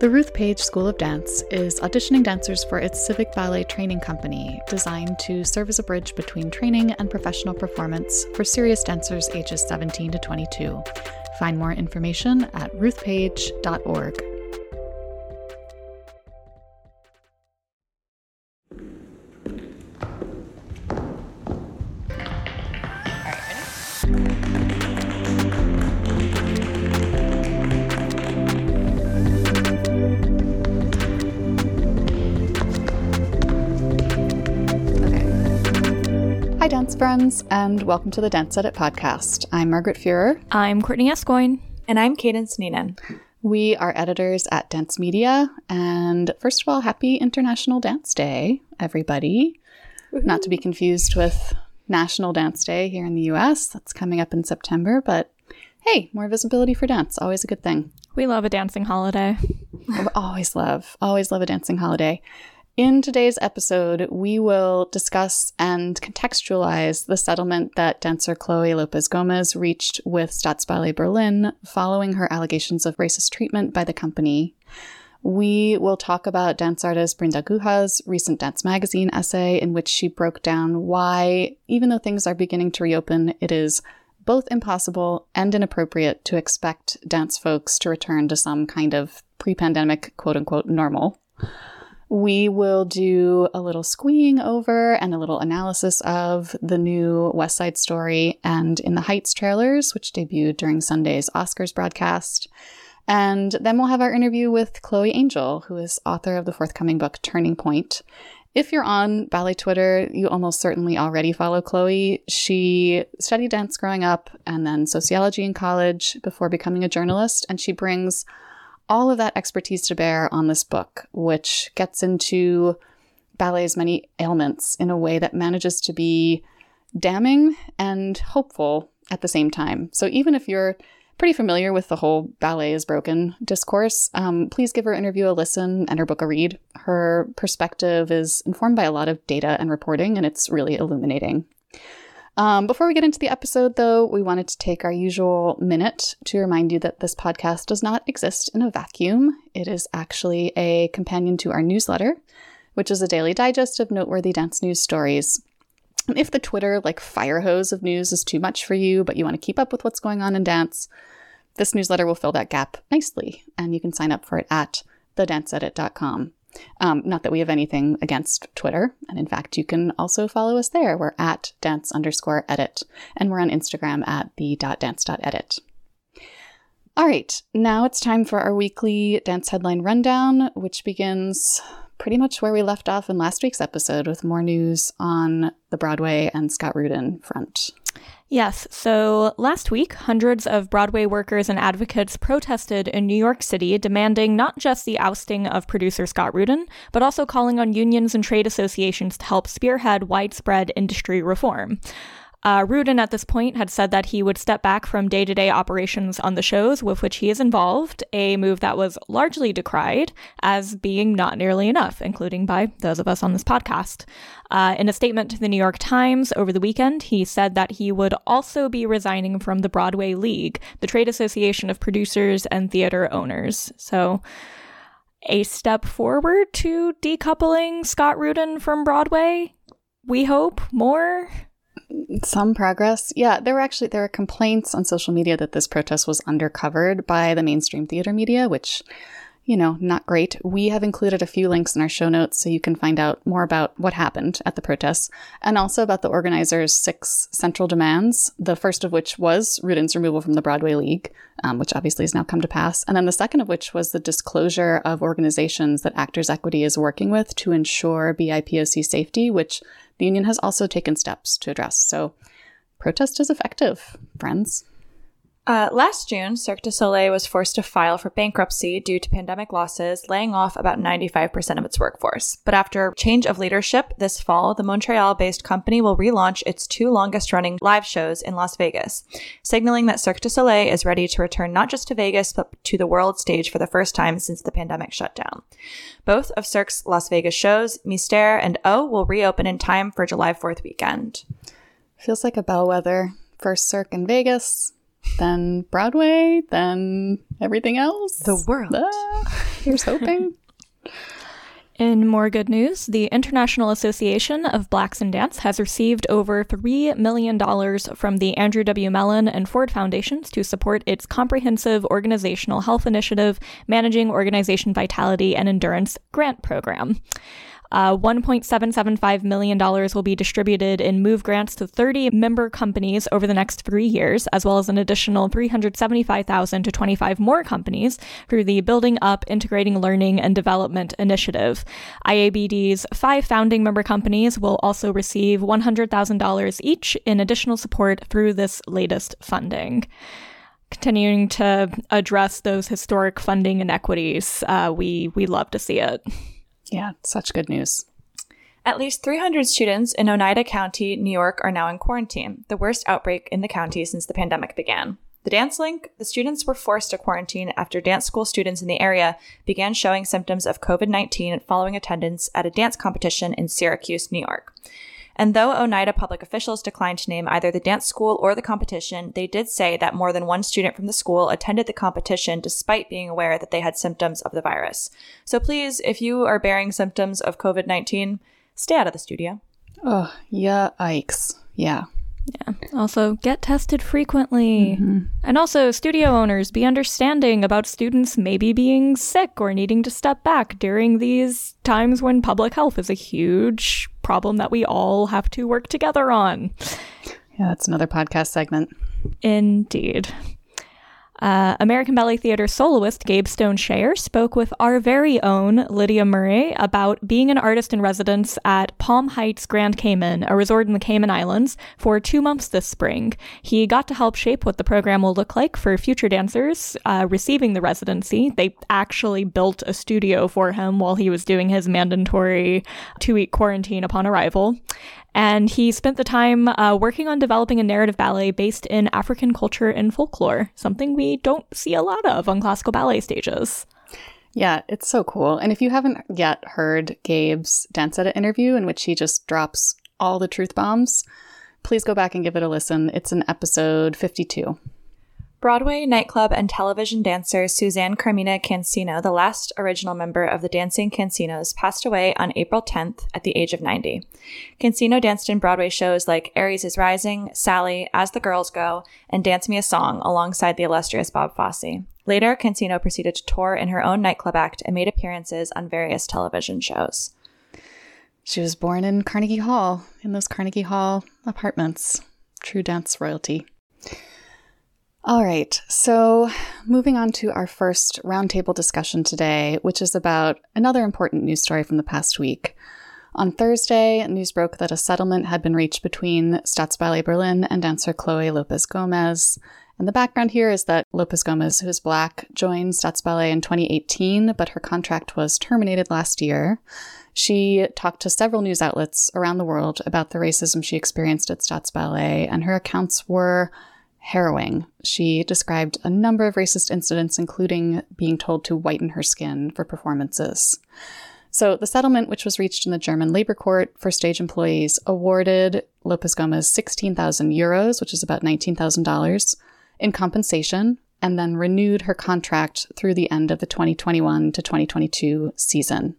The Ruth Page School of Dance is auditioning dancers for its civic ballet training company, designed to serve as a bridge between training and professional performance for serious dancers ages 17 to 22. Find more information at ruthpage.org. friends, and welcome to the Dance Edit podcast. I'm Margaret Fuhrer. I'm Courtney Escoyne. And I'm Cadence Neenan. We are editors at Dance Media, and first of all, happy International Dance Day, everybody. Woo-hoo. Not to be confused with National Dance Day here in the US. That's coming up in September, but hey, more visibility for dance, always a good thing. We love a dancing holiday. always love, always love a dancing holiday. In today's episode, we will discuss and contextualize the settlement that dancer Chloe Lopes Gomes reached with Staatsballett Berlin following her allegations of racist treatment by the company. We will talk about dance artist Brinda Guha's recent Dance Magazine essay, in which she broke down why, even though things are beginning to reopen, it is both impossible and inappropriate to expect dance folks to return to some kind of pre pandemic quote unquote normal. We will do a little squeeing over and a little analysis of the new West Side Story and In the Heights trailers, which debuted during Sunday's Oscars broadcast. And then we'll have our interview with Chloe Angyal, who is author of the forthcoming book Turning Pointe. If you're on ballet Twitter, you almost certainly already follow Chloe. She studied dance growing up and then sociology in college before becoming a journalist, and she brings all of that expertise to bear on this book, which gets into ballet's many ailments in a way that manages to be damning and hopeful at the same time. So even if you're pretty familiar with the whole ballet is broken discourse, um, please give her interview a listen and her book a read. Her perspective is informed by a lot of data and reporting, and it's really illuminating. Um, before we get into the episode, though, we wanted to take our usual minute to remind you that this podcast does not exist in a vacuum. It is actually a companion to our newsletter, which is a daily digest of noteworthy dance news stories. And if the Twitter, like fire hose of news, is too much for you, but you want to keep up with what's going on in dance, this newsletter will fill that gap nicely, and you can sign up for it at thedanceedit.com. Um, not that we have anything against Twitter. And in fact, you can also follow us there. We're at dance underscore edit. And we're on Instagram at the dance.edit. All right, now it's time for our weekly dance headline rundown, which begins pretty much where we left off in last week's episode with more news on the Broadway and Scott Rudin front. Yes. So last week, hundreds of Broadway workers and advocates protested in New York City, demanding not just the ousting of producer Scott Rudin, but also calling on unions and trade associations to help spearhead widespread industry reform. Uh, Rudin at this point had said that he would step back from day to day operations on the shows with which he is involved, a move that was largely decried as being not nearly enough, including by those of us on this podcast. Uh, in a statement to the New York Times over the weekend, he said that he would also be resigning from the Broadway League, the trade association of producers and theater owners. So, a step forward to decoupling Scott Rudin from Broadway. We hope more some progress. Yeah, there were actually there were complaints on social media that this protest was undercovered by the mainstream theater media, which you know, not great. We have included a few links in our show notes so you can find out more about what happened at the protests and also about the organizers' six central demands, the first of which was Rudin's removal from the Broadway League, um, which obviously has now come to pass. And then the second of which was the disclosure of organizations that Actors Equity is working with to ensure BIPOC safety, which the union has also taken steps to address. So protest is effective, friends. Uh, last June, Cirque du Soleil was forced to file for bankruptcy due to pandemic losses, laying off about 95% of its workforce. But after a change of leadership this fall, the Montreal based company will relaunch its two longest running live shows in Las Vegas, signaling that Cirque du Soleil is ready to return not just to Vegas, but to the world stage for the first time since the pandemic shutdown. Both of Cirque's Las Vegas shows, Mystère and O, will reopen in time for July 4th weekend. Feels like a bellwether. First Cirque in Vegas, then Broadway, then everything else. The world. Ah, here's hoping. In more good news, the International Association of Blacks in Dance has received over $3 million from the Andrew W. Mellon and Ford Foundations to support its comprehensive organizational health initiative, Managing Organization Vitality and Endurance grant program. Uh, $1.775 million will be distributed in MOVE grants to 30 member companies over the next three years, as well as an additional 375000 to 25 more companies through the Building Up Integrating Learning and Development Initiative. IABD's five founding member companies will also receive $100,000 each in additional support through this latest funding continuing to address those historic funding inequities. Uh, we we love to see it. Yeah, such good news. At least 300 students in Oneida County, New York, are now in quarantine, the worst outbreak in the county since the pandemic began. The Dance Link, the students were forced to quarantine after dance school students in the area began showing symptoms of COVID 19 following attendance at a dance competition in Syracuse, New York. And though Oneida public officials declined to name either the dance school or the competition, they did say that more than one student from the school attended the competition despite being aware that they had symptoms of the virus. So please, if you are bearing symptoms of COVID 19, stay out of the studio. Oh, yeah, Ikes. Yeah. Yeah. Also, get tested frequently. Mm-hmm. And also, studio owners, be understanding about students maybe being sick or needing to step back during these times when public health is a huge problem that we all have to work together on. Yeah, that's another podcast segment. Indeed. Uh, American Ballet Theater soloist Gabe Stone Shayer spoke with our very own Lydia Murray about being an artist in residence at Palm Heights Grand Cayman, a resort in the Cayman Islands, for two months this spring. He got to help shape what the program will look like for future dancers uh, receiving the residency. They actually built a studio for him while he was doing his mandatory two week quarantine upon arrival and he spent the time uh, working on developing a narrative ballet based in African culture and folklore, something we don't see a lot of on classical ballet stages. Yeah, it's so cool. And if you haven't yet heard Gabe's Dance Edit interview, in which he just drops all the truth bombs, please go back and give it a listen. It's in episode 52. Broadway, nightclub, and television dancer Suzanne Carmina Cansino, the last original member of the Dancing Cansinos, passed away on April 10th at the age of 90. Cansino danced in Broadway shows like Aries is Rising, Sally, As the Girls Go, and Dance Me a Song alongside the illustrious Bob Fosse. Later, Cansino proceeded to tour in her own nightclub act and made appearances on various television shows. She was born in Carnegie Hall, in those Carnegie Hall apartments. True dance royalty. All right, so moving on to our first roundtable discussion today, which is about another important news story from the past week. On Thursday, news broke that a settlement had been reached between Staatsballett Berlin and dancer Chloe Lopes Gomes. And the background here is that Lopes Gomes, who is black, joined Staatsballett in 2018, but her contract was terminated last year. She talked to several news outlets around the world about the racism she experienced at Staatsballett, and her accounts were harrowing. She described a number of racist incidents, including being told to whiten her skin for performances. So, the settlement, which was reached in the German labor court for stage employees, awarded Lopes Gomes 16,000 euros, which is about $19,000, in compensation, and then renewed her contract through the end of the 2021 to 2022 season.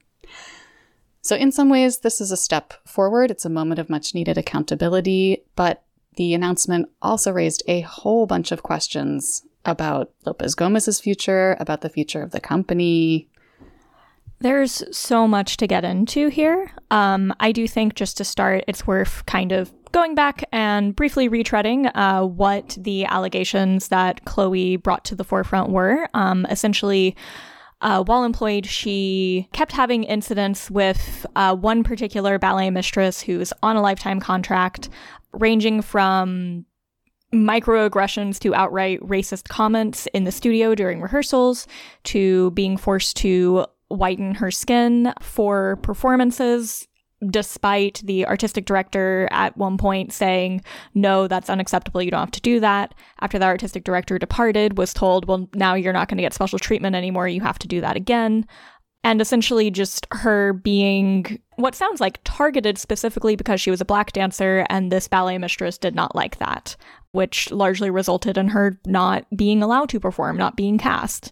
So, in some ways, this is a step forward. It's a moment of much needed accountability, but the announcement also raised a whole bunch of questions about Lopes Gomes's future, about the future of the company. There's so much to get into here. Um, I do think, just to start, it's worth kind of going back and briefly retreading uh, what the allegations that Chloe brought to the forefront were. Um, essentially, uh, while employed, she kept having incidents with uh, one particular ballet mistress who's on a lifetime contract ranging from microaggressions to outright racist comments in the studio during rehearsals to being forced to whiten her skin for performances despite the artistic director at one point saying no that's unacceptable. You don't have to do that. After the artistic director departed was told well now you're not going to get special treatment anymore. You have to do that again. And essentially just her being what sounds like targeted specifically because she was a black dancer, and this ballet mistress did not like that, which largely resulted in her not being allowed to perform, not being cast.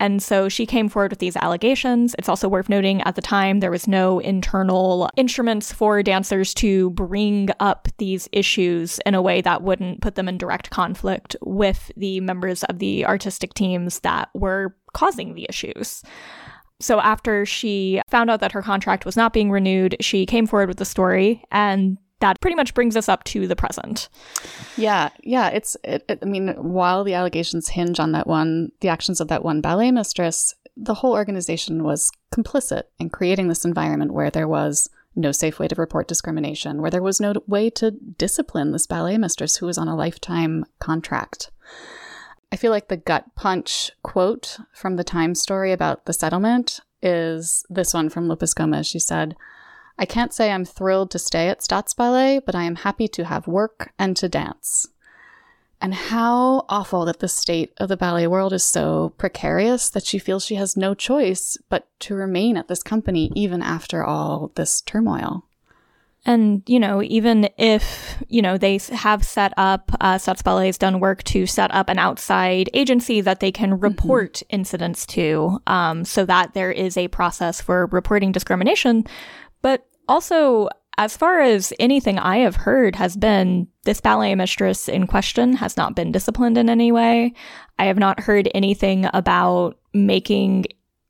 And so she came forward with these allegations. It's also worth noting at the time there was no internal instruments for dancers to bring up these issues in a way that wouldn't put them in direct conflict with the members of the artistic teams that were causing the issues. So after she found out that her contract was not being renewed, she came forward with the story and that pretty much brings us up to the present. Yeah, yeah. It's, it, it, I mean, while the allegations hinge on that one, the actions of that one ballet mistress, the whole organization was complicit in creating this environment where there was no safe way to report discrimination, where there was no way to discipline this ballet mistress who was on a lifetime contract. I feel like the gut punch quote from the Time story about the settlement is this one from Lopes Gomes. She said, I can't say I'm thrilled to stay at Staatsballett, but I am happy to have work and to dance. And how awful that the state of the ballet world is so precarious that she feels she has no choice but to remain at this company even after all this turmoil. And, you know, even if, you know, they have set up, uh, Staatsballett has done work to set up an outside agency that they can mm-hmm. report mm-hmm. incidents to, um, so that there is a process for reporting discrimination. But also, as far as anything I have heard has been this ballet mistress in question has not been disciplined in any way. I have not heard anything about making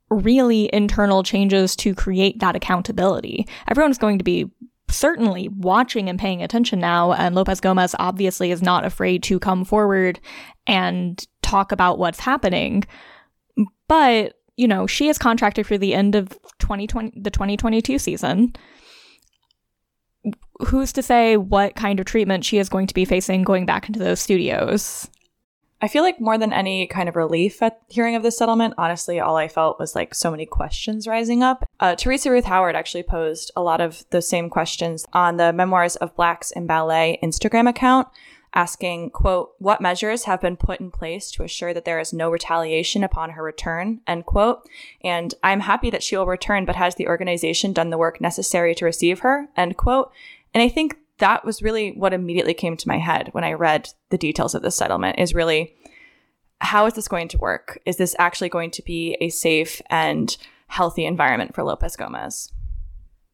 really internal changes to create that accountability. Everyone's going to be certainly watching and paying attention now, and Lopes Gomes obviously is not afraid to come forward and talk about what's happening. But you know, she is contracted for the end of 2020, the 2022 season. Who's to say what kind of treatment she is going to be facing going back into those studios? I feel like more than any kind of relief at hearing of this settlement, honestly, all I felt was like so many questions rising up. Uh, Theresa Ruth Howard actually posed a lot of the same questions on the Memoirs of Blacks in Ballet Instagram account, asking, quote, what measures have been put in place to assure that there is no retaliation upon her return, end quote. And I'm happy that she will return, but has the organization done the work necessary to receive her, end quote. And I think that was really what immediately came to my head when I read the details of this settlement is really, how is this going to work? Is this actually going to be a safe and healthy environment for Lopes Gomes?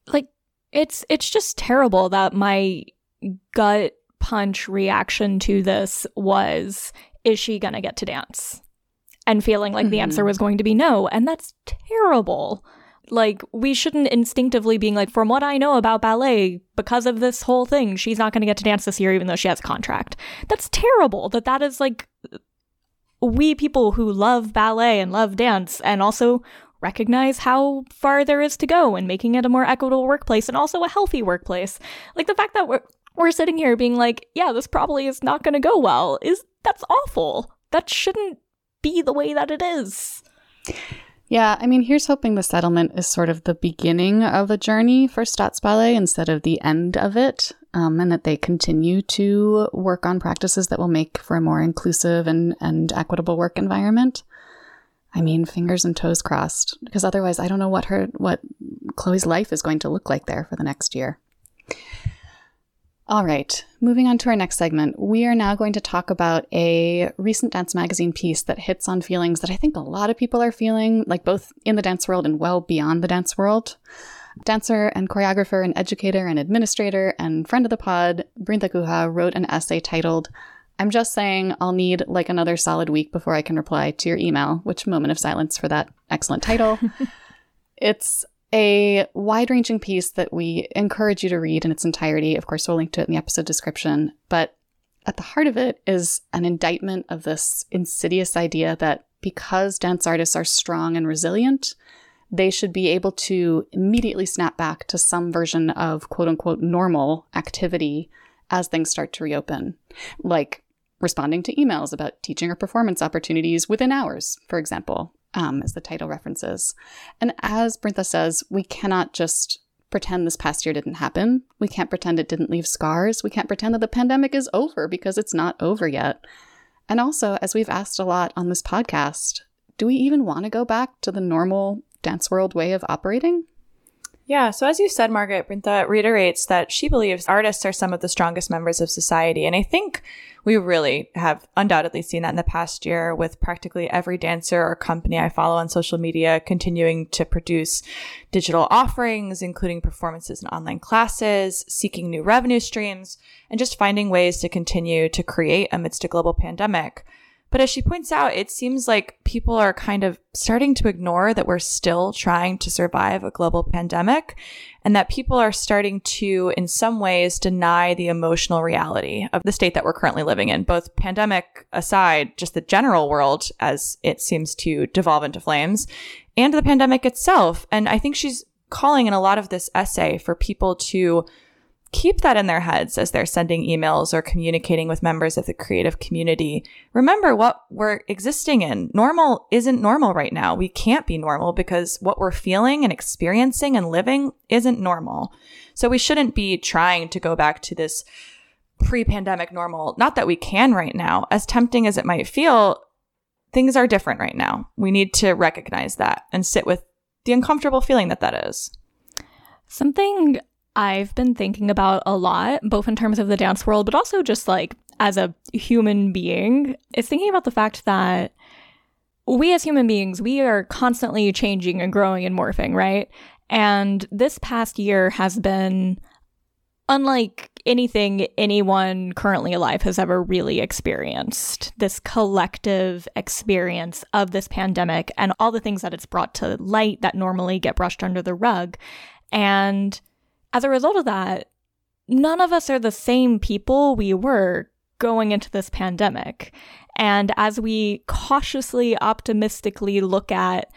Like, it's it's just terrible that my gut punch reaction to this was is she going to get to dance? And feeling like mm-hmm. the answer was going to be no. And that's terrible. Like, we shouldn't instinctively being like, from what I know about ballet, because of this whole thing, she's not going to get to dance this year, even though she has a contract. That's terrible that that is like, we people who love ballet and love dance and also recognize how far there is to go in making it a more equitable workplace and also a healthy workplace. Like the fact that we're we're sitting here being like, yeah, this probably is not going to go well. Is that's awful. That shouldn't be the way that it is. Yeah, I mean, here's hoping the settlement is sort of the beginning of a journey for Staatsballett instead of the end of it, um, and that they continue to work on practices that will make for a more inclusive and, and equitable work environment. I mean, fingers and toes crossed, because otherwise, I don't know what her what Chloe's life is going to look like there for the next year. All right, moving on to our next segment, we are now going to talk about a recent dance magazine piece that hits on feelings that I think a lot of people are feeling, like both in the dance world and well beyond the dance world. Dancer and choreographer and educator and administrator and friend of the pod, Brinda Guha, wrote an essay titled, I'm just saying I'll need like another solid week before I can reply to your email, which moment of silence for that excellent title. it's a wide ranging piece that we encourage you to read in its entirety. Of course, we'll link to it in the episode description. But at the heart of it is an indictment of this insidious idea that because dance artists are strong and resilient, they should be able to immediately snap back to some version of quote unquote normal activity as things start to reopen, like responding to emails about teaching or performance opportunities within hours, for example, um, as the title references. And as Brinda says, we cannot just pretend this past year didn't happen. We can't pretend it didn't leave scars. We can't pretend that the pandemic is over because it's not over yet. And also, as we've asked a lot on this podcast, do we even want to go back to the normal dance world way of operating? Yeah, so as you said, Margaret, Brinda reiterates that she believes artists are some of the strongest members of society. And I think we really have undoubtedly seen that in the past year with practically every dancer or company I follow on social media continuing to produce digital offerings, including performances and online classes, seeking new revenue streams, and just finding ways to continue to create amidst a global pandemic. But as she points out, it seems like people are kind of starting to ignore that we're still trying to survive a global pandemic and that people are starting to, in some ways, deny the emotional reality of the state that we're currently living in, both pandemic aside, just the general world as it seems to devolve into flames and the pandemic itself. And I think she's calling in a lot of this essay for people to keep that in their heads as they're sending emails or communicating with members of the creative community. Remember what we're existing in. Normal isn't normal right now. We can't be normal because what we're feeling and experiencing and living isn't normal. So we shouldn't be trying to go back to this pre-pandemic normal. Not that we can right now. As tempting as it might feel, things are different right now. We need to recognize that and sit with the uncomfortable feeling that that is. Something I've been thinking about a lot, both in terms of the dance world, but also just like as a human being, is thinking about the fact that we as human beings, we are constantly changing and growing and morphing, right? And this past year has been unlike anything anyone currently alive has ever really experienced. This collective experience of this pandemic and all the things that it's brought to light that normally get brushed under the rug. And as a result of that, none of us are the same people we were going into this pandemic. And as we cautiously, optimistically look at,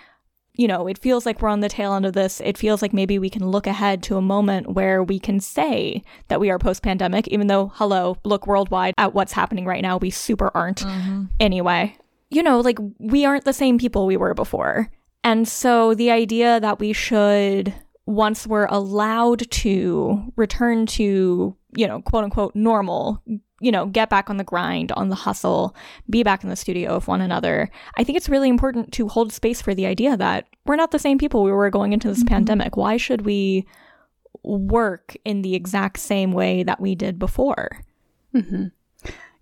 you know, it feels like we're on the tail end of this. It feels like maybe we can look ahead to a moment where we can say that we are post pandemic, even though, hello, look worldwide at what's happening right now. We super aren't mm-hmm. anyway. You know, like we aren't the same people we were before. And so the idea that we should once we're allowed to return to, you know, quote unquote normal, you know, get back on the grind, on the hustle, be back in the studio with one another, I think it's really important to hold space for the idea that we're not the same people we were going into this mm-hmm. pandemic. Why should we work in the exact same way that we did before? Mm-hmm.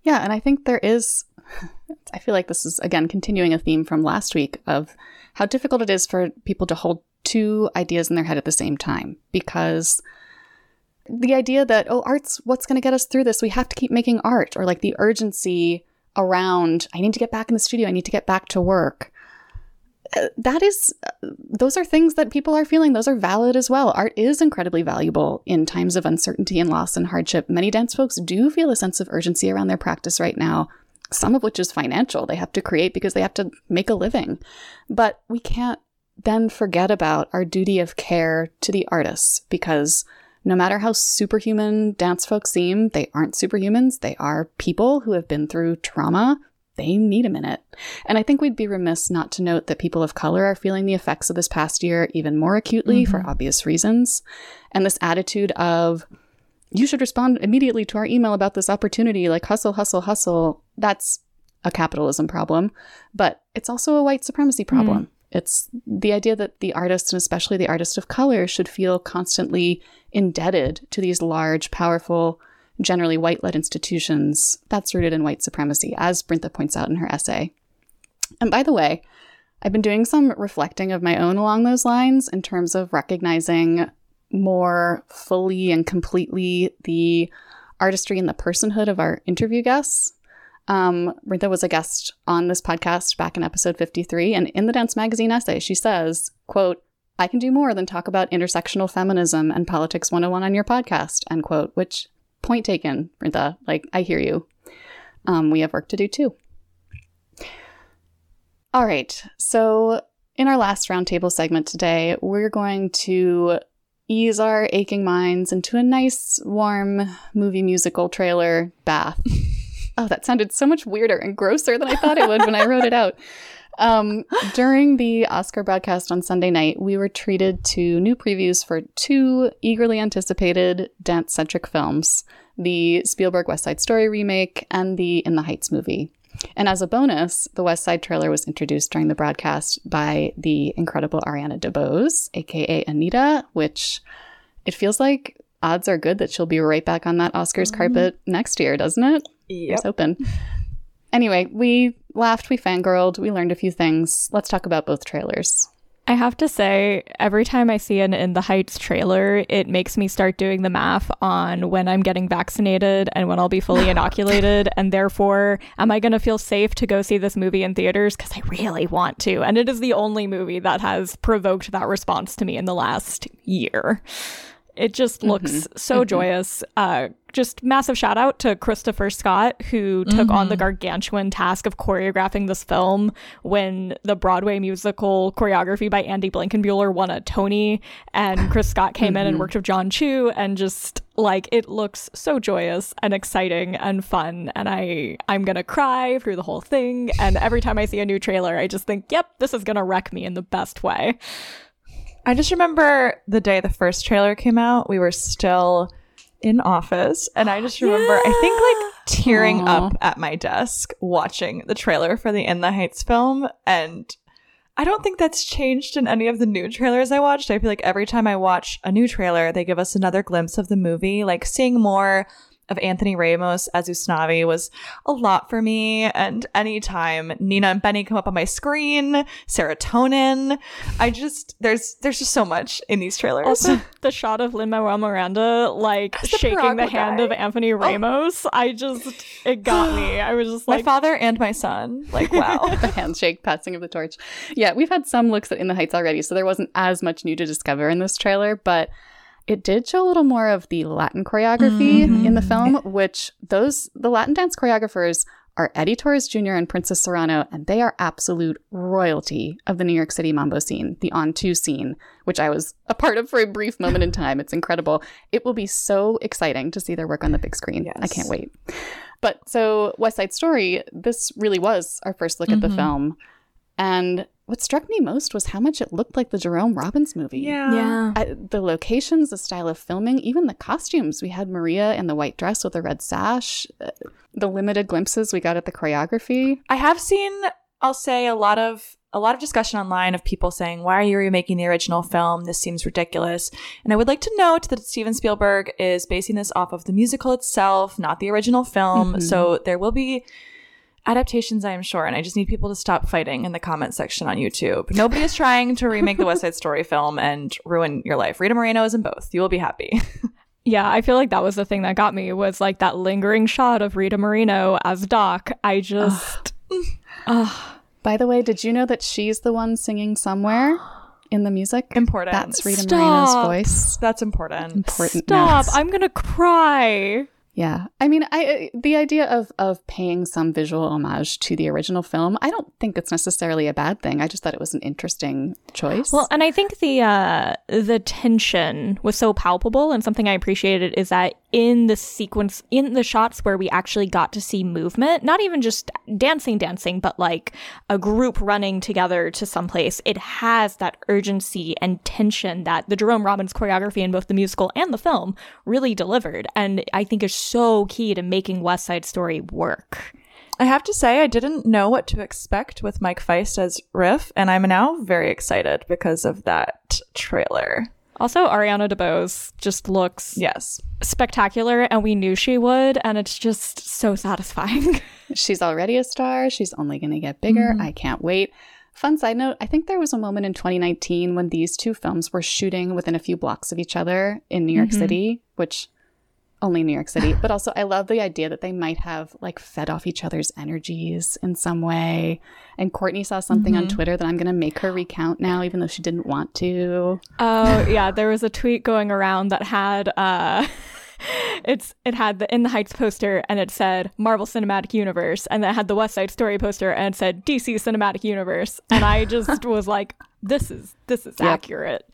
Yeah. And I think there is, I feel like this is, again, continuing a theme from last week of how difficult it is for people to hold two ideas in their head at the same time because the idea that, oh, art's what's going to get us through this, we have to keep making art, or like the urgency around, I need to get back in the studio, I need to get back to work. Uh, that is, uh, those are things that people are feeling. Those are valid as well. Art is incredibly valuable in times of uncertainty and loss and hardship. Many dance folks do feel a sense of urgency around their practice right now, some of which is financial. They have to create because they have to make a living. But we can't then forget about our duty of care to the artists because no matter how superhuman dance folks seem, they aren't superhumans. They are people who have been through trauma. They need a minute. And I think we'd be remiss not to note that people of color are feeling the effects of this past year even more acutely mm-hmm. for obvious reasons. And this attitude of, you should respond immediately to our email about this opportunity, like hustle, hustle, hustle, that's a capitalism problem. But it's also a white supremacy problem. Mm. It's the idea that the artist, and especially the artist of color, should feel constantly indebted to these large, powerful, generally white led institutions. That's rooted in white supremacy, as Brinda points out in her essay. And by the way, I've been doing some reflecting of my own along those lines in terms of recognizing more fully and completely the artistry and the personhood of our interview guests. Um, Rita was a guest on this podcast back in episode 53, and in the Dance Magazine essay, she says, quote, I can do more than talk about intersectional feminism and politics 101 on your podcast, end quote, which point taken, Rita. Like, I hear you. Um, we have work to do too. All right. So, in our last roundtable segment today, we're going to ease our aching minds into a nice, warm movie musical trailer bath. oh, that sounded so much weirder and grosser than I thought it would when I wrote it out. Um, during the Oscar broadcast on Sunday night, we were treated to new previews for two eagerly anticipated dance centric films the Spielberg West Side Story remake and the In the Heights movie. And as a bonus, the West Side trailer was introduced during the broadcast by the incredible Ariana DeBose, aka Anita, which it feels like odds are good that she'll be right back on that Oscars mm-hmm. carpet next year, doesn't it? Yep. Here's hoping. Anyway, we laughed, we fangirled, we learned a few things. Let's talk about both trailers. I have to say, every time I see an In the Heights trailer, it makes me start doing the math on when I'm getting vaccinated and when I'll be fully inoculated. and therefore, am I going to feel safe to go see this movie in theaters? Because I really want to. And it is the only movie that has provoked that response to me in the last year. It just mm-hmm. looks mm-hmm. so mm-hmm. joyous. Uh, just massive shout out to Christopher Scott, who took mm-hmm. on the mm-hmm. gargantuan task of choreographing this film when the Broadway musical choreography by Andy Blankenbuehler won a Tony. And Chris Scott came in and mm-hmm. worked with Jon Chu, and just like it looks so joyous and exciting and fun. And I I'm gonna cry through the whole thing. And every time I see a new trailer, I just think, yep, this is gonna wreck me in the best way. I just remember the day the first trailer came out, we were still in office and I just remember yeah. I think like tearing Aww. up at my desk watching the trailer for the In the Heights film and I don't think that's changed in any of the new trailers I watched. I feel like every time I watch a new trailer, they give us another glimpse of the movie, like seeing more of Anthony Ramos as Usnavi was a lot for me. And anytime Nina and Benny come up on my screen, serotonin, I just there's there's just so much in these trailers. Also, the shot of Lin Manuel Miranda like the shaking the hand guy. of Anthony oh. Ramos, oh. I just it got me. I was just like my father and my son. Like wow, the handshake, passing of the torch. Yeah, we've had some looks at In the Heights already, so there wasn't as much new to discover in this trailer, but it did show a little more of the Latin choreography mm-hmm. in the film, which those the Latin dance choreographers are Eddie Torres Jr. and Princess Serrano, and they are absolute royalty of the New York City mambo scene, the on two scene, which I was a part of for a brief moment in time. It's incredible. It will be so exciting to see their work on the big screen. Yes. I can't wait. But so, West Side Story, this really was our first look mm-hmm. at the mm-hmm. film. And what struck me most was how much it looked like the Jerome Robbins movie. Yeah. Yeah. I, the locations, the style of filming, even the costumes. We had Maria in the white dress with a red sash, uh, the limited glimpses we got at the choreography. I have seen, I'll say, a lot of a lot of discussion online of people saying, why are you remaking the original film? This seems ridiculous. And I would like to note that Steven Spielberg is basing this off of the musical itself, not the original film. Mm-hmm. So there will be adaptations, I am sure, and I just need people to stop fighting in the comment section on YouTube. Nobody is trying to remake the West Side Story film and ruin your life. Rita Moreno is in both. You will be happy. yeah, I feel like that was the thing that got me was like that lingering shot of Rita Moreno as Doc. I just. By the way, did you know that she's the one singing somewhere? in the music. Important. That's Rita Stop. Moreno's voice. That's important. Important. Stop. I'm going to cry. Yeah. I mean, I the idea of of paying some visual homage to the original film, I don't think it's necessarily a bad thing. I just thought it was an interesting choice. Well, and I think the uh the tension was so palpable and something I appreciated is that in the sequence in the shots where we actually got to see movement, not even just dancing dancing, but like a group running together to someplace, it has that urgency and tension that the Jerome Robbins choreography in both the musical and the film really delivered. And I think is so key to making West Side Story work. I have to say, I didn't know what to expect with Mike Faist as Riff, and I'm now very excited because of that trailer. Also, Ariana DeBose just looks yes spectacular, and we knew she would, and it's just so satisfying. She's already a star. She's only going to get bigger. Mm-hmm. I can't wait. Fun side note I think there was a moment in 2019 when these two films were shooting within a few blocks of each other in New York mm-hmm. City, which only New York City. But also, I love the idea that they might have like fed off each other's energies in some way. And Courtney saw something mm-hmm. on Twitter that I'm going to make her recount now, even though she didn't want to. Oh, yeah. There was a tweet going around that had. uh it's it had the In the Heights poster and it said Marvel Cinematic Universe and then it had the West Side Story poster and it said DC Cinematic Universe and I just was like this is this is yep. accurate.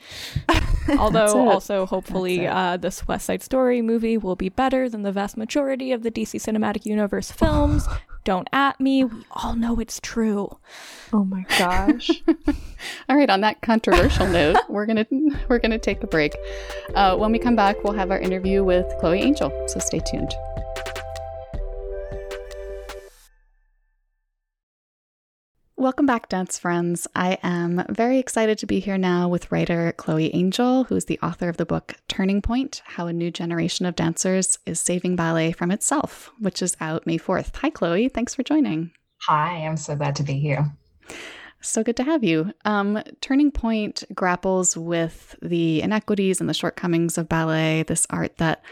Although also hopefully uh, this West Side Story movie will be better than the vast majority of the DC Cinematic Universe films. Don't at me. We all know it's true. Oh my gosh. all right, on that controversial note, we're gonna we're gonna take a break. Uh, when we come back, we'll have our interview with Chloe Angyal. So stay tuned. Welcome back, dance friends. I am very excited to be here now with writer Chloe Angyal, who is the author of the book Turning Pointe How a New Generation of Dancers is Saving Ballet from Itself, which is out May 4th. Hi, Chloe. Thanks for joining. Hi, I'm so glad to be here. So good to have you. Um, Turning Pointe grapples with the inequities and the shortcomings of ballet, this art that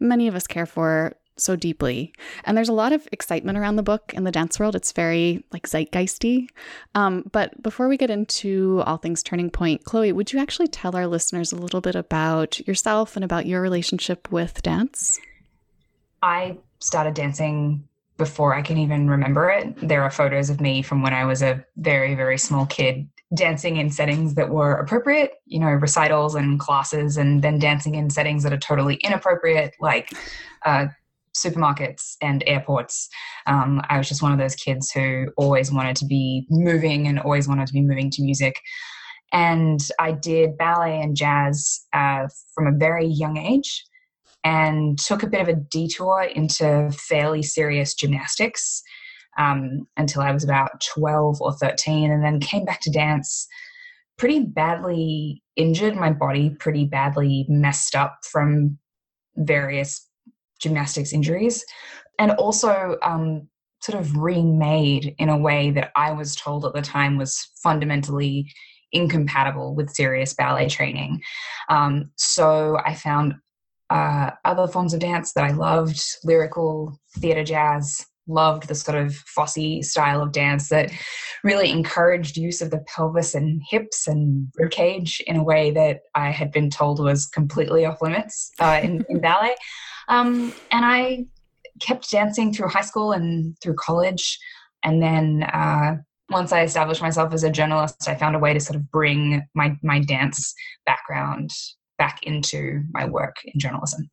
many of us care for so deeply. And there's a lot of excitement around the book in the dance world. It's very like zeitgeisty. Um, but before we get into all things Turning Pointe, Chloe, would you actually tell our listeners a little bit about yourself and about your relationship with dance? I started dancing before I can even remember it. There are photos of me from when I was a very, very small kid dancing in settings that were appropriate, you know, recitals and classes, and then dancing in settings that are totally inappropriate, like uh, supermarkets and airports. Um, I was just one of those kids who always wanted to be moving and always wanted to be moving to music. And I did ballet and jazz uh, from a very young age and took a bit of a detour into fairly serious gymnastics um, until I was about 12 or 13, and then came back to dance pretty badly injured, my body pretty badly messed up from various gymnastics injuries, and also um, sort of remade in a way that I was told at the time was fundamentally incompatible with serious ballet training. Um, so I found uh, other forms of dance that I loved lyrical, theatre jazz, loved the sort of Fosse style of dance that really encouraged use of the pelvis and hips and ribcage in a way that I had been told was completely off limits uh, in, in ballet. Um, and I kept dancing through high school and through college. And then uh, once I established myself as a journalist, I found a way to sort of bring my, my dance background back into my work in journalism.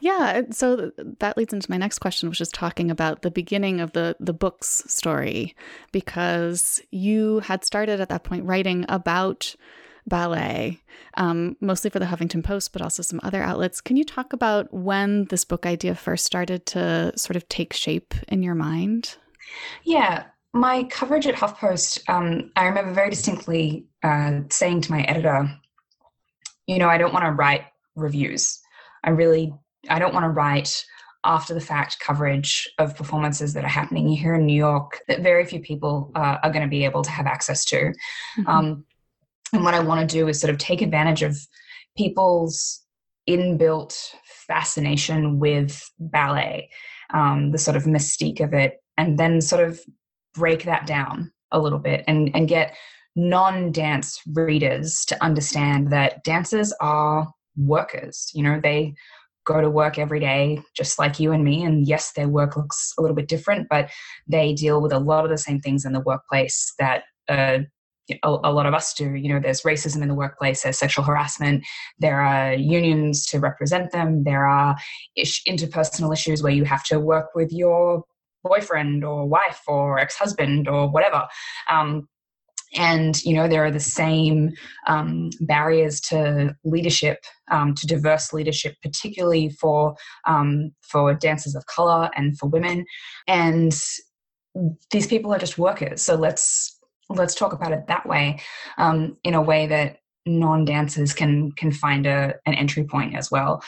Yeah, so that leads into my next question, which is talking about the beginning of the the book's story, because you had started at that point writing about ballet, um, mostly for the Huffington Post, but also some other outlets. Can you talk about when this book idea first started to sort of take shape in your mind? Yeah, my coverage at HuffPost, um, I remember very distinctly uh, saying to my editor, you know, I don't want to write reviews. I really, I don't want to write after the fact coverage of performances that are happening here in New York that very few people uh, are going to be able to have access to. Mm-hmm. Um, and what I want to do is sort of take advantage of people's inbuilt fascination with ballet, um, the sort of mystique of it, and then sort of break that down a little bit and, and get non dance readers to understand that dancers are workers. You know, they go to work every day just like you and me. And yes, their work looks a little bit different, but they deal with a lot of the same things in the workplace that uh, a, a, lot of us do. You know, there's racism in the workplace, there's sexual harassment, there are unions to represent them, there are ish, interpersonal issues where you have to work with your boyfriend or wife or ex-husband or whatever. Um, and you know there are the same um, barriers to leadership um, to diverse leadership particularly for um, for dancers of color and for women and these people are just workers so let's let's talk about it that way um, in a way that non-dancers can can find a, an entry point as well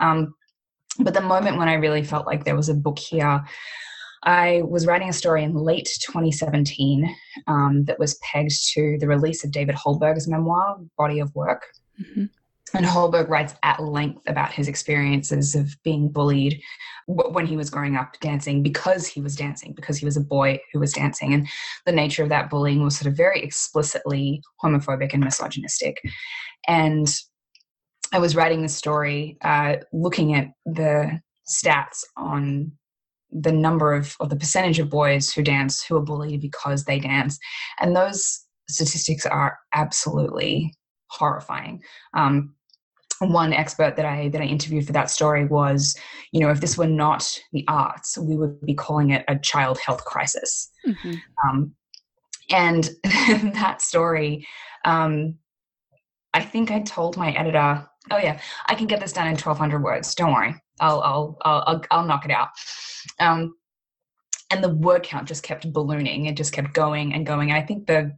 um, but the moment when i really felt like there was a book here i was writing a story in late 2017 um, that was pegged to the release of david hallberg's memoir body of work mm-hmm. And Hallberg writes at length about his experiences of being bullied when he was growing up dancing because he was dancing, because he was a boy who was dancing. And the nature of that bullying was sort of very explicitly homophobic and misogynistic. And I was writing this story uh, looking at the stats on the number of, or the percentage of boys who dance who are bullied because they dance. And those statistics are absolutely horrifying. Um, one expert that I that I interviewed for that story was, you know, if this were not the arts, we would be calling it a child health crisis. Mm-hmm. Um, and that story, um, I think I told my editor, "Oh yeah, I can get this done in twelve hundred words. Don't worry, I'll I'll I'll I'll, I'll knock it out." Um, and the word count just kept ballooning. It just kept going and going. And I think the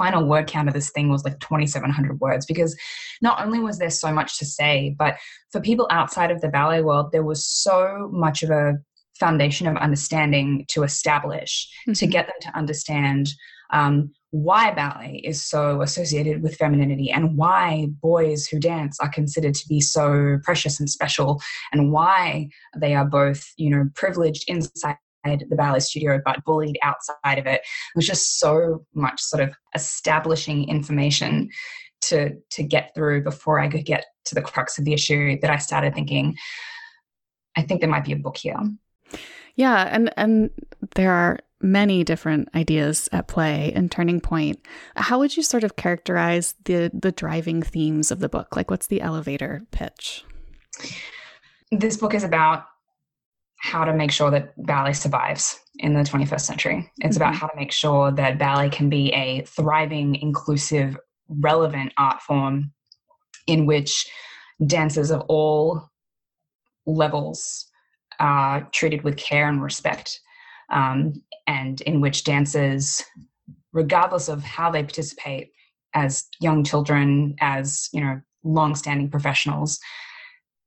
final word count of this thing was like 2,700 words because not only was there so much to say, but for people outside of the ballet world, there was so much of a foundation of understanding to establish mm-hmm. to get them to understand um, why ballet is so associated with femininity and why boys who dance are considered to be so precious and special and why they are both you know privileged inside the ballet studio but bullied outside of it. It was just so much sort of establishing information to to get through before I could get to the crux of the issue that I started thinking, I think there might be a book here. Yeah, and and there are many different ideas at play in Turning Pointe. How would you sort of characterize the the driving themes of the book? Like what's the elevator pitch? This book is about how to make sure that ballet survives in the 21st century. It's mm-hmm. about how to make sure that ballet can be a thriving, inclusive, relevant art form in which dancers of all levels are treated with care and respect, um, and in which dancers, regardless of how they participate as young children, as you know, long-standing professionals,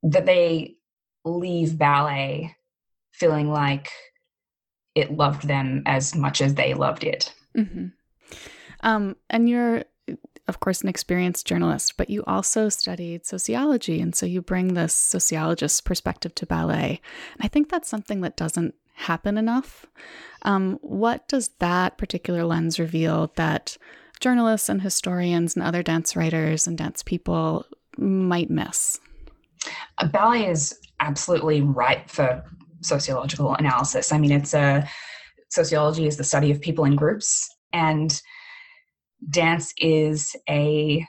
that they leave ballet feeling like it loved them as much as they loved it. Mm-hmm. Um, and you're, of course, an experienced journalist, but you also studied sociology. And so you bring this sociologist perspective to ballet. And I think that's something that doesn't happen enough. Um, what does that particular lens reveal that journalists and historians and other dance writers and dance people might miss? ballet is absolutely ripe for sociological analysis. I mean, it's a sociology is the study of people in groups, and dance is a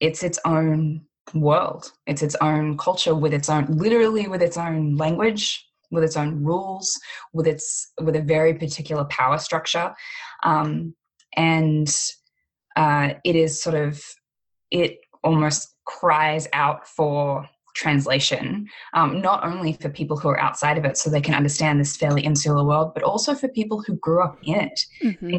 it's its own world. It's its own culture with its own literally with its own language, with its own rules, with its with a very particular power structure, um, and uh, it is sort of it almost cries out for translation, um, not only for people who are outside of it so they can understand this fairly insular world, but also for people who grew up in it. Mm-hmm.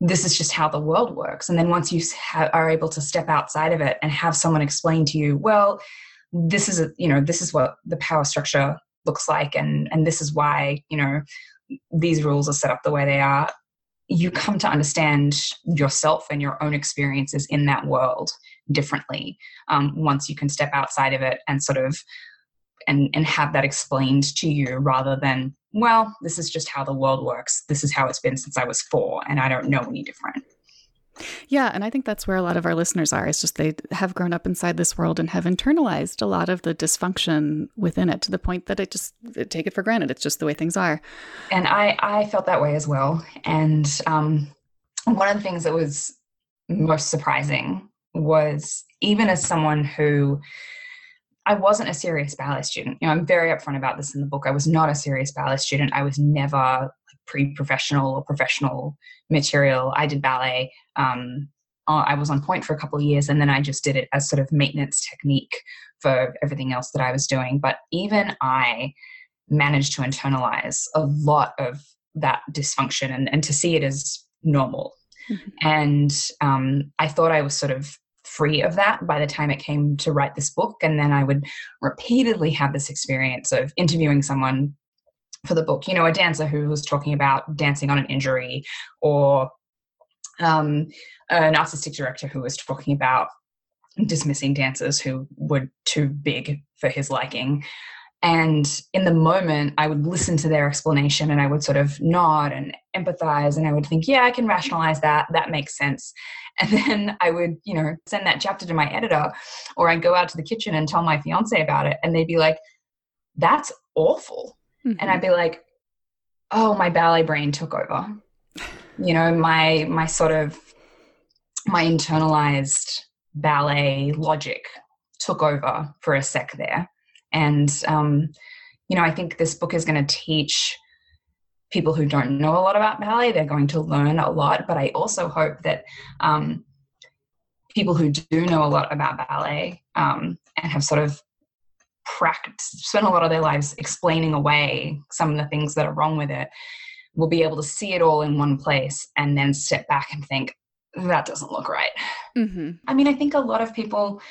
This is just how the world works. And then once you ha- are able to step outside of it and have someone explain to you, well, this is a, you know, this is what the power structure looks like, and and this is why you know these rules are set up the way they are. You come to understand yourself and your own experiences in that world differently um, once you can step outside of it and sort of and and have that explained to you rather than well this is just how the world works this is how it's been since i was four and i don't know any different yeah, and I think that's where a lot of our listeners are. It's just they have grown up inside this world and have internalized a lot of the dysfunction within it to the point that it just they take it for granted. It's just the way things are. And I I felt that way as well. And um, one of the things that was most surprising was even as someone who I wasn't a serious ballet student. You know, I'm very upfront about this in the book. I was not a serious ballet student. I was never like pre-professional or professional material. I did ballet. Um, I was on pointe for a couple of years, and then I just did it as sort of maintenance technique for everything else that I was doing. But even I managed to internalize a lot of that dysfunction and, and to see it as normal. Mm-hmm. And um, I thought I was sort of free of that by the time it came to write this book. And then I would repeatedly have this experience of interviewing someone for the book, you know, a dancer who was talking about dancing on an injury or um, an artistic director who was talking about dismissing dancers who were too big for his liking. And in the moment, I would listen to their explanation and I would sort of nod and empathize and I would think, yeah, I can rationalize that. That makes sense. And then I would, you know, send that chapter to my editor or I'd go out to the kitchen and tell my fiance about it. And they'd be like, that's awful. Mm-hmm. And I'd be like, oh, my ballet brain took over. You know, my, my sort of, my internalized ballet logic took over for a sec there. And, um, you know, I think this book is going to teach people who don't know a lot about ballet, they're going to learn a lot. But I also hope that um, people who do know a lot about ballet um, and have sort of practiced, spent a lot of their lives explaining away some of the things that are wrong with it, will be able to see it all in one place and then step back and think, that doesn't look right. Mm-hmm. I mean, I think a lot of people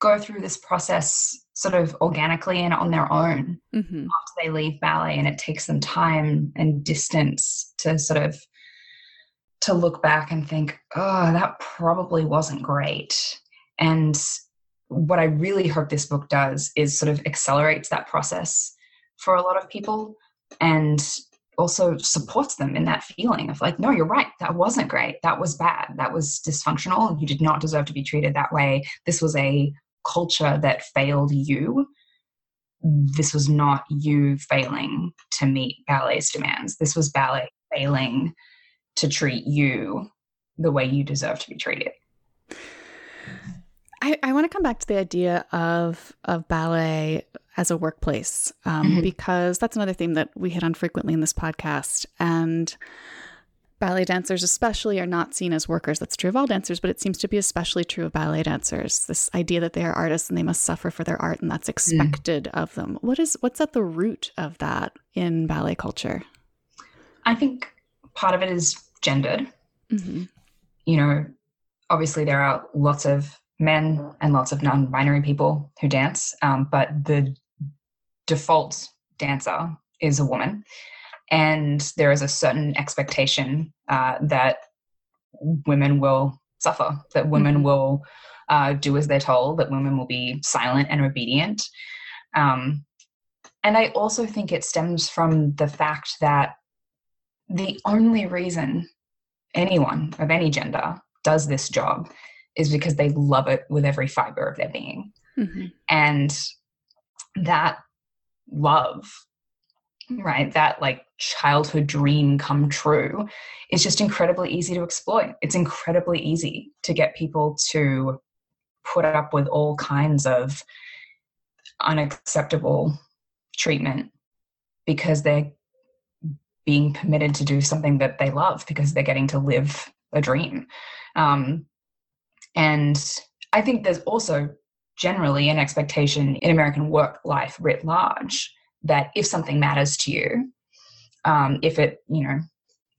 go through this process sort of organically and on their own mm-hmm. after they leave ballet, and it takes them time and distance to sort of to look back and think, oh, that probably wasn't great. And what I really hope this book does is sort of accelerates that process for a lot of people and also supports them in that feeling of like, no, you're right. That wasn't great. That was bad. That was dysfunctional. You did not deserve to be treated that way. This was a culture that failed you. This was not you failing to meet ballet's demands. This was ballet failing to treat you the way you deserve to be treated. I, I want to come back to the idea of of ballet as a workplace um, mm-hmm. because that's another theme that we hit on frequently in this podcast. And ballet dancers, especially, are not seen as workers. That's true of all dancers, but it seems to be especially true of ballet dancers. This idea that they are artists and they must suffer for their art, and that's mm. expected mm. of them. What is what's at the root of that in ballet culture? I think part of it is gendered. Mm-hmm. You know, obviously there are lots of men and lots of non-binary people who dance, um, but the default dancer is a woman. And there is a certain expectation uh, that women will suffer, that women mm-hmm. will uh, do as they're told, that women will be silent and obedient. Um, and I also think it stems from the fact that the only reason anyone of any gender does this job is because they love it with every fiber of their being. Mm-hmm. And that love right that like childhood dream come true is just incredibly easy to exploit. It's incredibly easy to get people to put up with all kinds of unacceptable treatment because they're being permitted to do something that they love because they're getting to live a dream. Um, and i think there's also generally an expectation in American work life writ large that if something matters to you, um, if it, you know,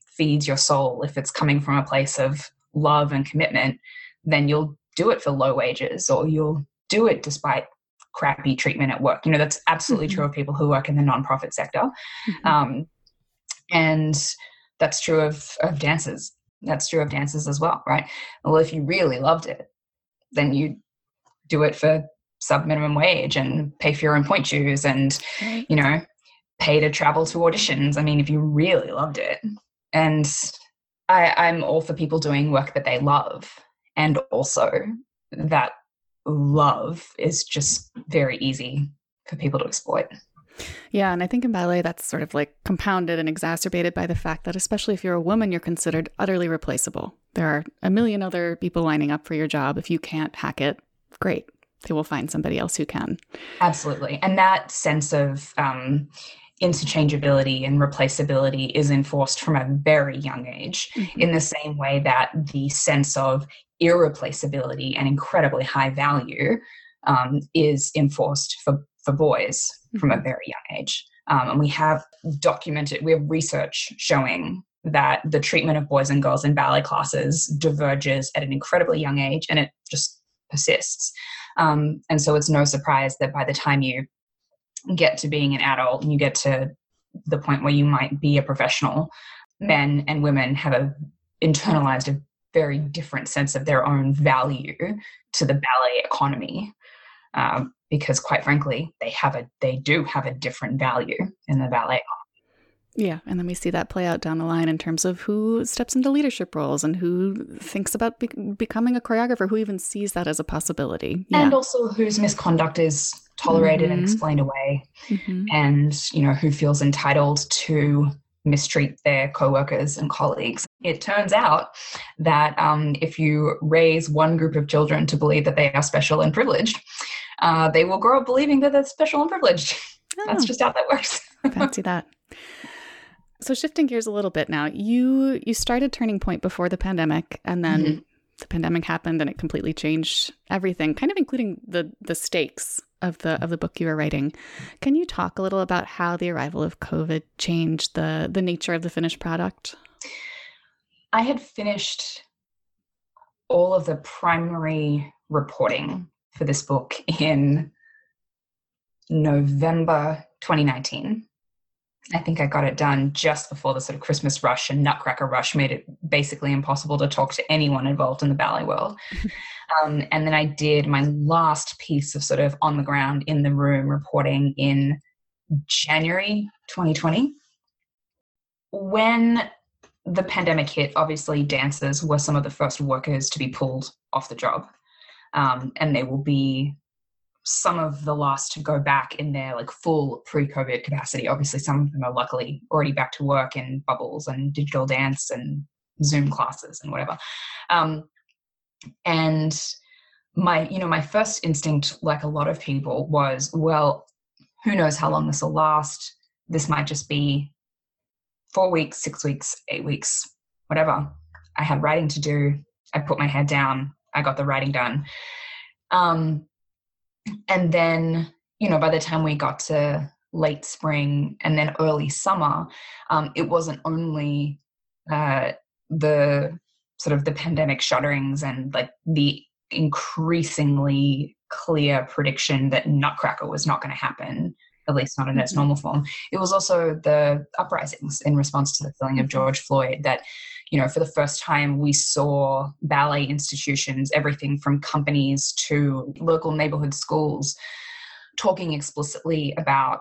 feeds your soul, if it's coming from a place of love and commitment, then you'll do it for low wages or you'll do it despite crappy treatment at work. You know, that's absolutely mm-hmm. true of people who work in the nonprofit sector. Mm-hmm. Um, and that's true of, of dancers. That's true of dancers as well, right? Well, if you really loved it, then you do it for sub minimum wage and pay for your own pointe shoes and right. you know pay to travel to auditions i mean if you really loved it and I, i'm all for people doing work that they love and also that love is just very easy for people to exploit yeah, and I think in ballet that's sort of like compounded and exacerbated by the fact that especially if you're a woman, you're considered utterly replaceable. There are a million other people lining up for your job. If you can't hack it, great. They will find somebody else who can. Absolutely. And that sense of um, interchangeability and replaceability is enforced from a very young age, mm-hmm. in the same way that the sense of irreplaceability and incredibly high value um, is enforced for, for boys mm-hmm. from a mm-hmm. very young age. Um, and we have documented, we have research showing that the treatment of boys and girls in ballet classes diverges at an incredibly young age and it just persists. Um, and so it's no surprise that by the time you get to being an adult and you get to the point where you might be a professional, men and women have a internalized a very different sense of their own value to the ballet economy. Um, because quite frankly, they have a they do have a different value in the ballet yeah, and then we see that play out down the line in terms of who steps into leadership roles and who thinks about be- becoming a choreographer, who even sees that as a possibility. Yeah. And also whose misconduct is tolerated mm-hmm. and explained away, mm-hmm. and you know who feels entitled to mistreat their coworkers and colleagues. It turns out that um, if you raise one group of children to believe that they are special and privileged, uh, they will grow up believing that they're special and privileged. Oh. That's just how that works. Fancy that. So shifting gears a little bit now, you you started Turning Pointe before the pandemic, and then mm-hmm. the pandemic happened, and it completely changed everything, kind of including the the stakes of the of the book you were writing. Can you talk a little about how the arrival of COVID changed the the nature of the finished product? I had finished all of the primary reporting for this book in November 2019. I think I got it done just before the sort of Christmas rush and Nutcracker rush made it basically impossible to talk to anyone involved in the ballet world. um, and then I did my last piece of sort of on the ground in the room reporting in January 2020. When the pandemic hit, obviously dancers were some of the first workers to be pulled off the job. Um, and they will be some of the last to go back in their like full pre-COVID capacity. Obviously, some of them are luckily already back to work in bubbles and digital dance and Zoom classes and whatever. Um, and my, you know, my first instinct, like a lot of people, was, well, who knows how long this will last? This might just be four weeks, six weeks, eight weeks, whatever. I had writing to do. I put my head down. I got the writing done. Um, and then, you know, by the time we got to late spring and then early summer, um, it wasn't only uh, the sort of the pandemic shutterings and like the increasingly clear prediction that Nutcracker was not going to happen at least not in its mm-hmm. normal form. It was also the uprisings in response to the killing of mm-hmm. George Floyd that, you know, for the first time we saw ballet institutions, everything from companies to local neighborhood schools, talking explicitly about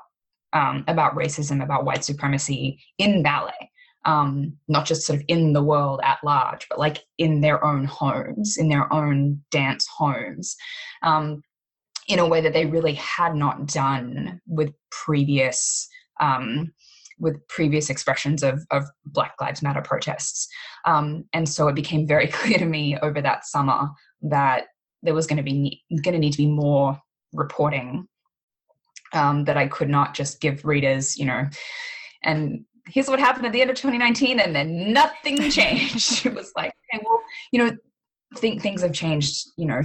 um, about racism, about white supremacy in ballet. Um, not just sort of in the world at large, but like in their own homes, in their own dance homes. Um, in a way that they really had not done with previous um, with previous expressions of, of Black Lives Matter protests. Um, and so it became very clear to me over that summer that there was going to be going to need to be more reporting um, that I could not just give readers, you know, and here's what happened at the end of 2019, and then nothing changed. it was like, okay, well, you know, think things have changed, you know,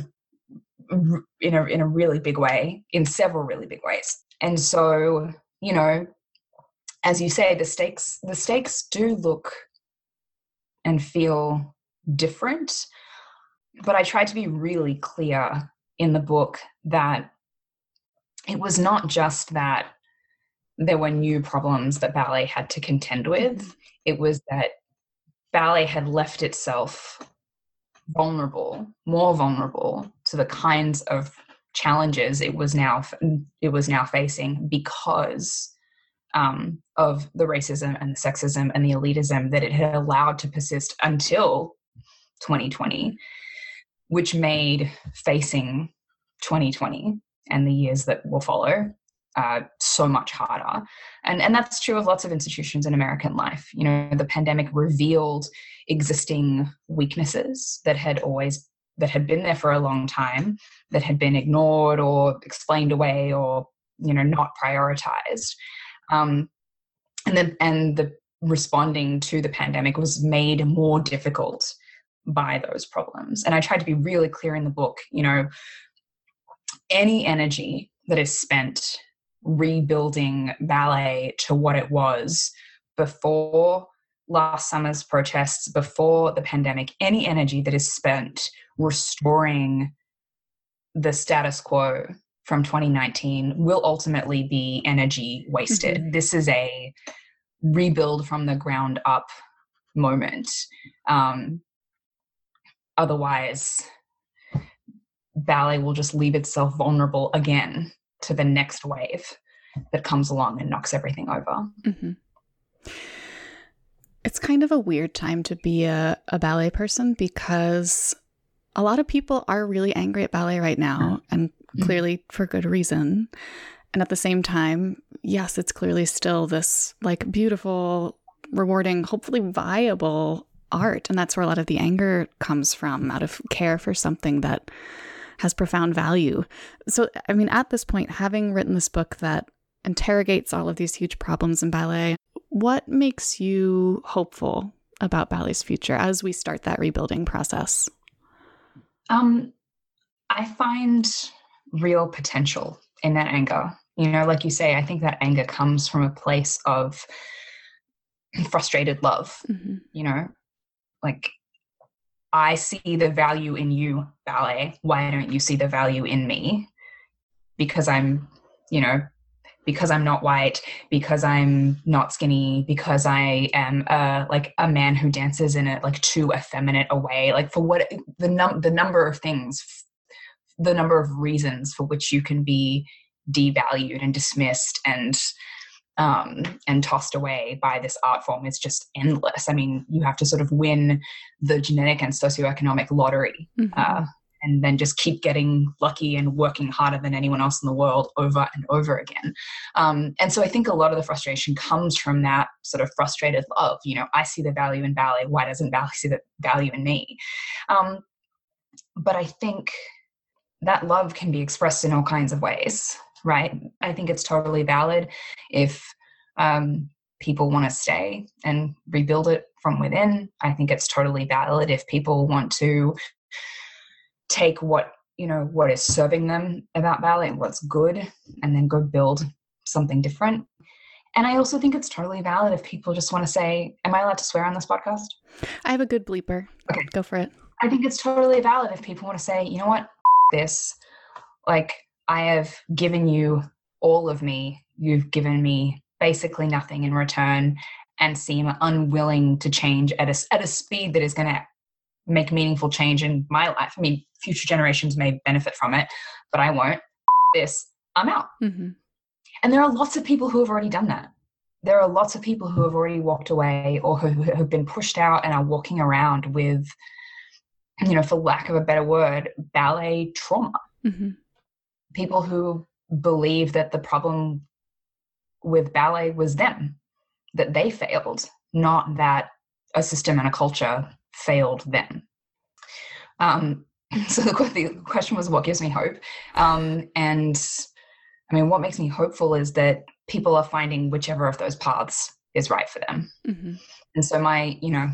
in a in a really big way, in several really big ways. And so, you know, as you say, the stakes the stakes do look and feel different. But I tried to be really clear in the book that it was not just that there were new problems that ballet had to contend with. It was that ballet had left itself vulnerable, more vulnerable to the kinds of challenges it was now it was now facing because um, of the racism and the sexism and the elitism that it had allowed to persist until 2020, which made facing 2020 and the years that will follow uh, so much harder. And, and that's true of lots of institutions in American life. You know, the pandemic revealed existing weaknesses that had always that had been there for a long time that had been ignored or explained away or you know not prioritized um, and then and the responding to the pandemic was made more difficult by those problems. And i tried to be really clear in the book you know any energy that is spent rebuilding ballet to what it was before last summer's protests, before the pandemic, any energy that is spent restoring the status quo from 2019 will ultimately be energy wasted. Mm-hmm. This is a rebuild from the ground up moment. Um, otherwise, ballet will just leave itself vulnerable again to the next wave that comes along and knocks everything over. Mm-hmm. It's kind of a weird time to be a, a ballet person because a lot of people are really angry at ballet right now, and mm-hmm. clearly for good reason. And at the same time, yes, it's clearly still this like beautiful, rewarding, hopefully viable art. And that's where a lot of the anger comes from out of care for something that has profound value. So, I mean, at this point, having written this book that interrogates all of these huge problems in ballet, what makes you hopeful about ballet's future as we start that rebuilding process? Um, I find real potential in that anger. You know, like you say, I think that anger comes from a place of frustrated love. Mm-hmm. You know, like I see the value in you, ballet. Why don't you see the value in me? Because I'm, you know, because I'm not white, because I'm not skinny, because I am uh, like a man who dances in a like too effeminate a way, like for what the num the number of things, the number of reasons for which you can be devalued and dismissed and um, and tossed away by this art form is just endless. I mean, you have to sort of win the genetic and socioeconomic lottery. Mm-hmm. Uh, and then just keep getting lucky and working harder than anyone else in the world over and over again. Um, and so I think a lot of the frustration comes from that sort of frustrated love. You know, I see the value in ballet. Why doesn't ballet see the value in me? Um, but I think that love can be expressed in all kinds of ways right? I think it's totally valid if um, people want to stay and rebuild it from within. I think it's totally valid if people want to take what you know what is serving them about ballet and what's good and then go build something different. And i also think it's totally valid if people just want to say am i allowed to swear on this podcast? I have a good bleeper. Okay. Go for it. I think it's totally valid if people want to say you know what this like I have given you all of me. You've given me basically nothing in return and seem unwilling to change at a, at a speed that is going to make meaningful change in my life. I mean, future generations may benefit from it, but I won't. This, I'm out. Mm-hmm. And there are lots of people who have already done that. There are lots of people who have already walked away or who have been pushed out and are walking around with, you know, for lack of a better word, ballet trauma. Mm-hmm people who believe that the problem with ballet was them, that they failed, not that a system and a culture failed them. Um, so the, the, question was, what gives me hope? Um, and I mean, what makes me hopeful is that people are finding whichever of those paths is right for them. Mm-hmm. And so, my, you know,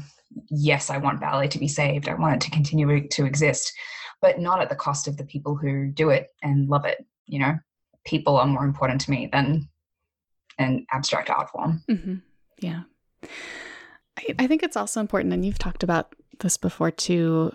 yes, I want ballet to be saved. I want it to continue to exist but not at the cost of the people who do it and love it. You know, people are more important to me than an abstract art form. Mm-hmm. Yeah. I, I think it's also important, and you've talked about this before too,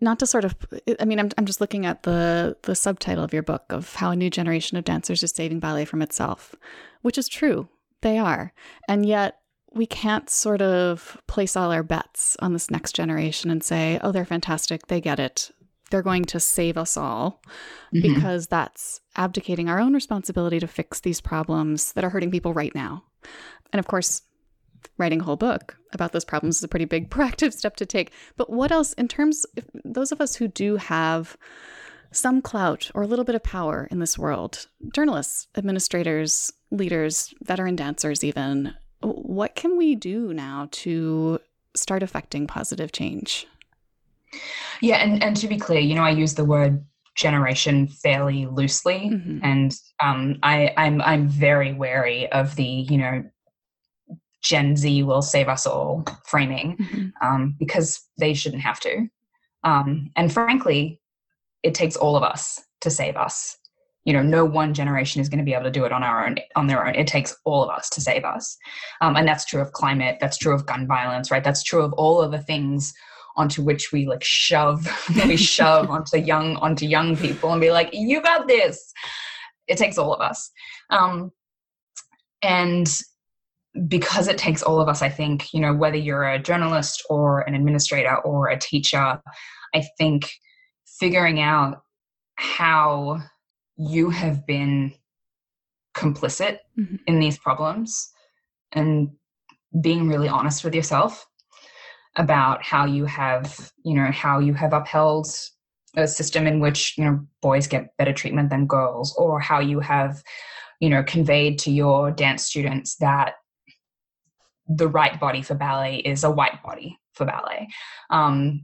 not to sort of i mean I'm, I'm just looking at the the subtitle of your book of how a new generation of dancers is saving ballet from itself which is true they are and yet we can't sort of place all our bets on this next generation and say oh they're fantastic they get it they're going to save us all mm-hmm. because that's abdicating our own responsibility to fix these problems that are hurting people right now. And of course, writing a whole book about those problems is a pretty big proactive step to take. But what else, in terms of those of us who do have some clout or a little bit of power in this world, journalists, administrators, leaders, veteran dancers, even, what can we do now to start affecting positive change? Yeah, and, and to be clear, you know, I use the word generation fairly loosely, mm-hmm. and um, I, I'm I'm very wary of the you know Gen Z will save us all framing mm-hmm. um, because they shouldn't have to. Um, and frankly, it takes all of us to save us. You know, no one generation is going to be able to do it on our own on their own. It takes all of us to save us, um, and that's true of climate. That's true of gun violence, right? That's true of all of the things onto which we like shove we shove onto young onto young people and be like you got this it takes all of us um, and because it takes all of us i think you know whether you're a journalist or an administrator or a teacher i think figuring out how you have been complicit mm-hmm. in these problems and being really honest with yourself about how you have, you know, how you have upheld a system in which, you know, boys get better treatment than girls, or how you have, you know, conveyed to your dance students that the right body for ballet is a white body for ballet. Um,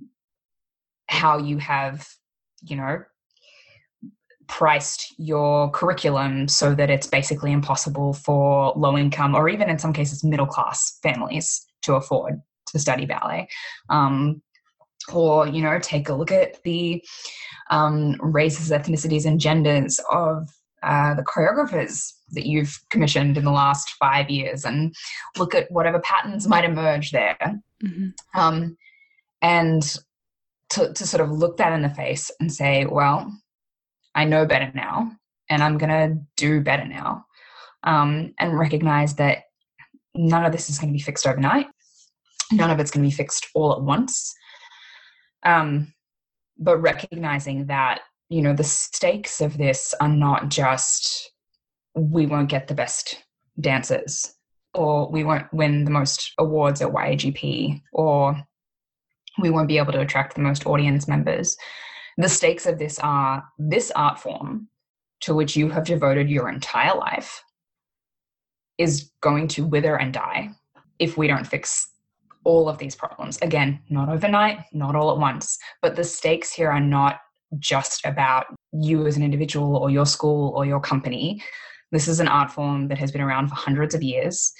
how you have, you know, priced your curriculum so that it's basically impossible for low income or even in some cases middle class families to afford to study ballet. Um, or, you know, take a look at the um, races, ethnicities, and genders of uh, the choreographers that you've commissioned in the last five years and look at whatever patterns might emerge there. Mm-hmm. Um, and to, to sort of look that in the face and say, well, I know better now and I'm going to do better now. Um, and recognize that none of this is going to be fixed overnight. None of it's going to be fixed all at once. Um, but recognizing that you know the stakes of this are not just we won't get the best dancers or we won't win the most awards at YAGP or we won't be able to attract the most audience members. The stakes of this are this art form to which you have devoted your entire life is going to wither and die if we don't fix all of these problems. Again, not overnight, not all at once, but the stakes here are not just about you as an individual or your school or your company. This is an art form that has been around for hundreds of years.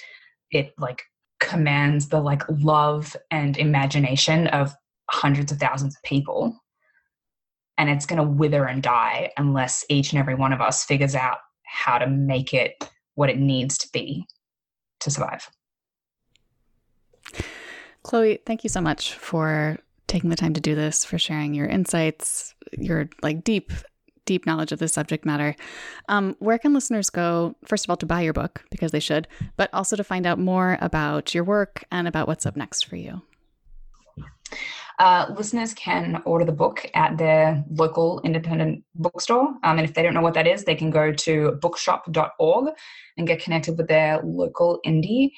It like commands the like love and imagination of hundreds of thousands of people. And it's going to wither and die unless each and every one of us figures out how to make it what it needs to be to survive. Chloe, thank you so much for taking the time to do this, for sharing your insights, your like deep, deep knowledge of the subject matter. Um, where can listeners go, first of all, to buy your book, because they should, but also to find out more about your work and about what's up next for you? Uh, listeners can order the book at their local independent bookstore. Um, and if they don't know what that is, they can go to bookshop.org and get connected with their local indie.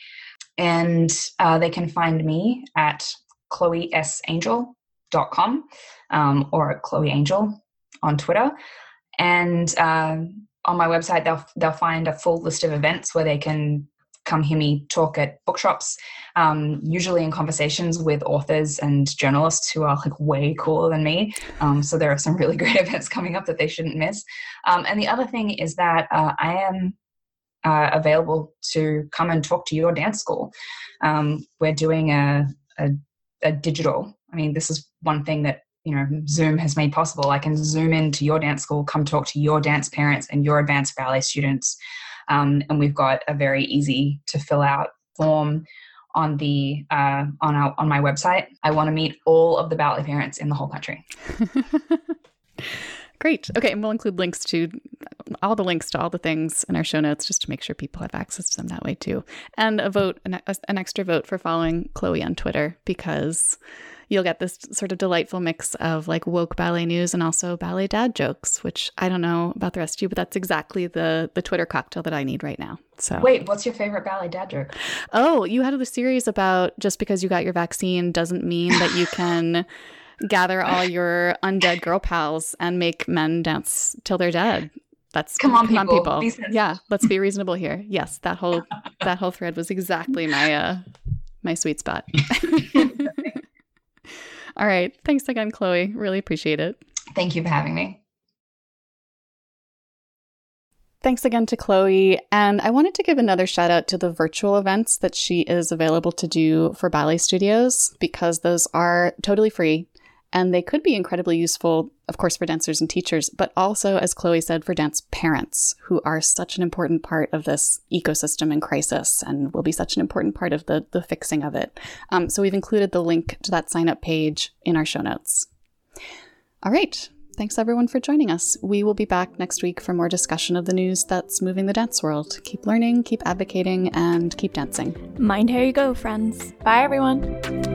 And uh, they can find me at chloesangyal.com um, or at Chloe Angyal on Twitter. And uh, on my website, they'll, they'll find a full list of events where they can come hear me talk at bookshops, um, usually in conversations with authors and journalists who are like way cooler than me. Um, so there are some really great events coming up that they shouldn't miss. Um, and the other thing is that uh, I am uh, available to come and talk to your dance school. Um, we're doing a, a, a digital. I mean, this is one thing that you know Zoom has made possible. I can zoom into your dance school, come talk to your dance parents and your advanced ballet students, um, and we've got a very easy to fill out form on the uh, on our on my website. I want to meet all of the ballet parents in the whole country. Great. Okay, and we'll include links to all the links to all the things in our show notes just to make sure people have access to them that way too. And a vote, an, an extra vote for following Chloe on Twitter because you'll get this sort of delightful mix of like woke ballet news and also ballet dad jokes, which I don't know about the rest of you, but that's exactly the the Twitter cocktail that I need right now. So wait, what's your favorite ballet dad joke? Oh, you had the series about just because you got your vaccine doesn't mean that you can gather all your undead girl pals and make men dance till they're dead. That's come on, come people. On, people. Yeah, let's be reasonable here. Yes, that whole that whole thread was exactly my uh my sweet spot. all right. Thanks again, Chloe. Really appreciate it. Thank you for having me. Thanks again to Chloe. And I wanted to give another shout out to the virtual events that she is available to do for ballet studios because those are totally free and they could be incredibly useful, of course, for dancers and teachers, but also, as Chloe said, for dance parents, who are such an important part of this ecosystem in crisis and will be such an important part of the, the fixing of it. Um, so we've included the link to that sign up page in our show notes. All right. Thanks everyone for joining us. We will be back next week for more discussion of the news that's moving the dance world. Keep learning, keep advocating, and keep dancing. Mind how you go, friends. Bye, everyone.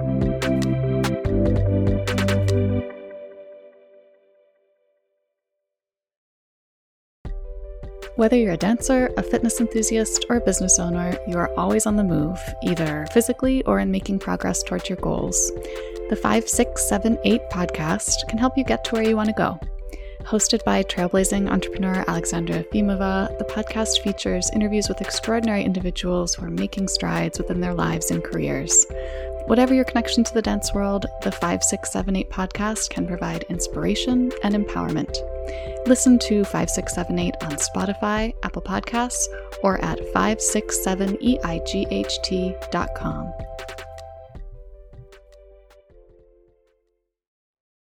Whether you're a dancer, a fitness enthusiast, or a business owner, you are always on the move, either physically or in making progress towards your goals. The 5678 podcast can help you get to where you want to go. Hosted by trailblazing entrepreneur Alexandra Efimova, the podcast features interviews with extraordinary individuals who are making strides within their lives and careers. Whatever your connection to the dance world, the 5678 podcast can provide inspiration and empowerment. Listen to 5678 on Spotify, Apple Podcasts, or at 567eight.com.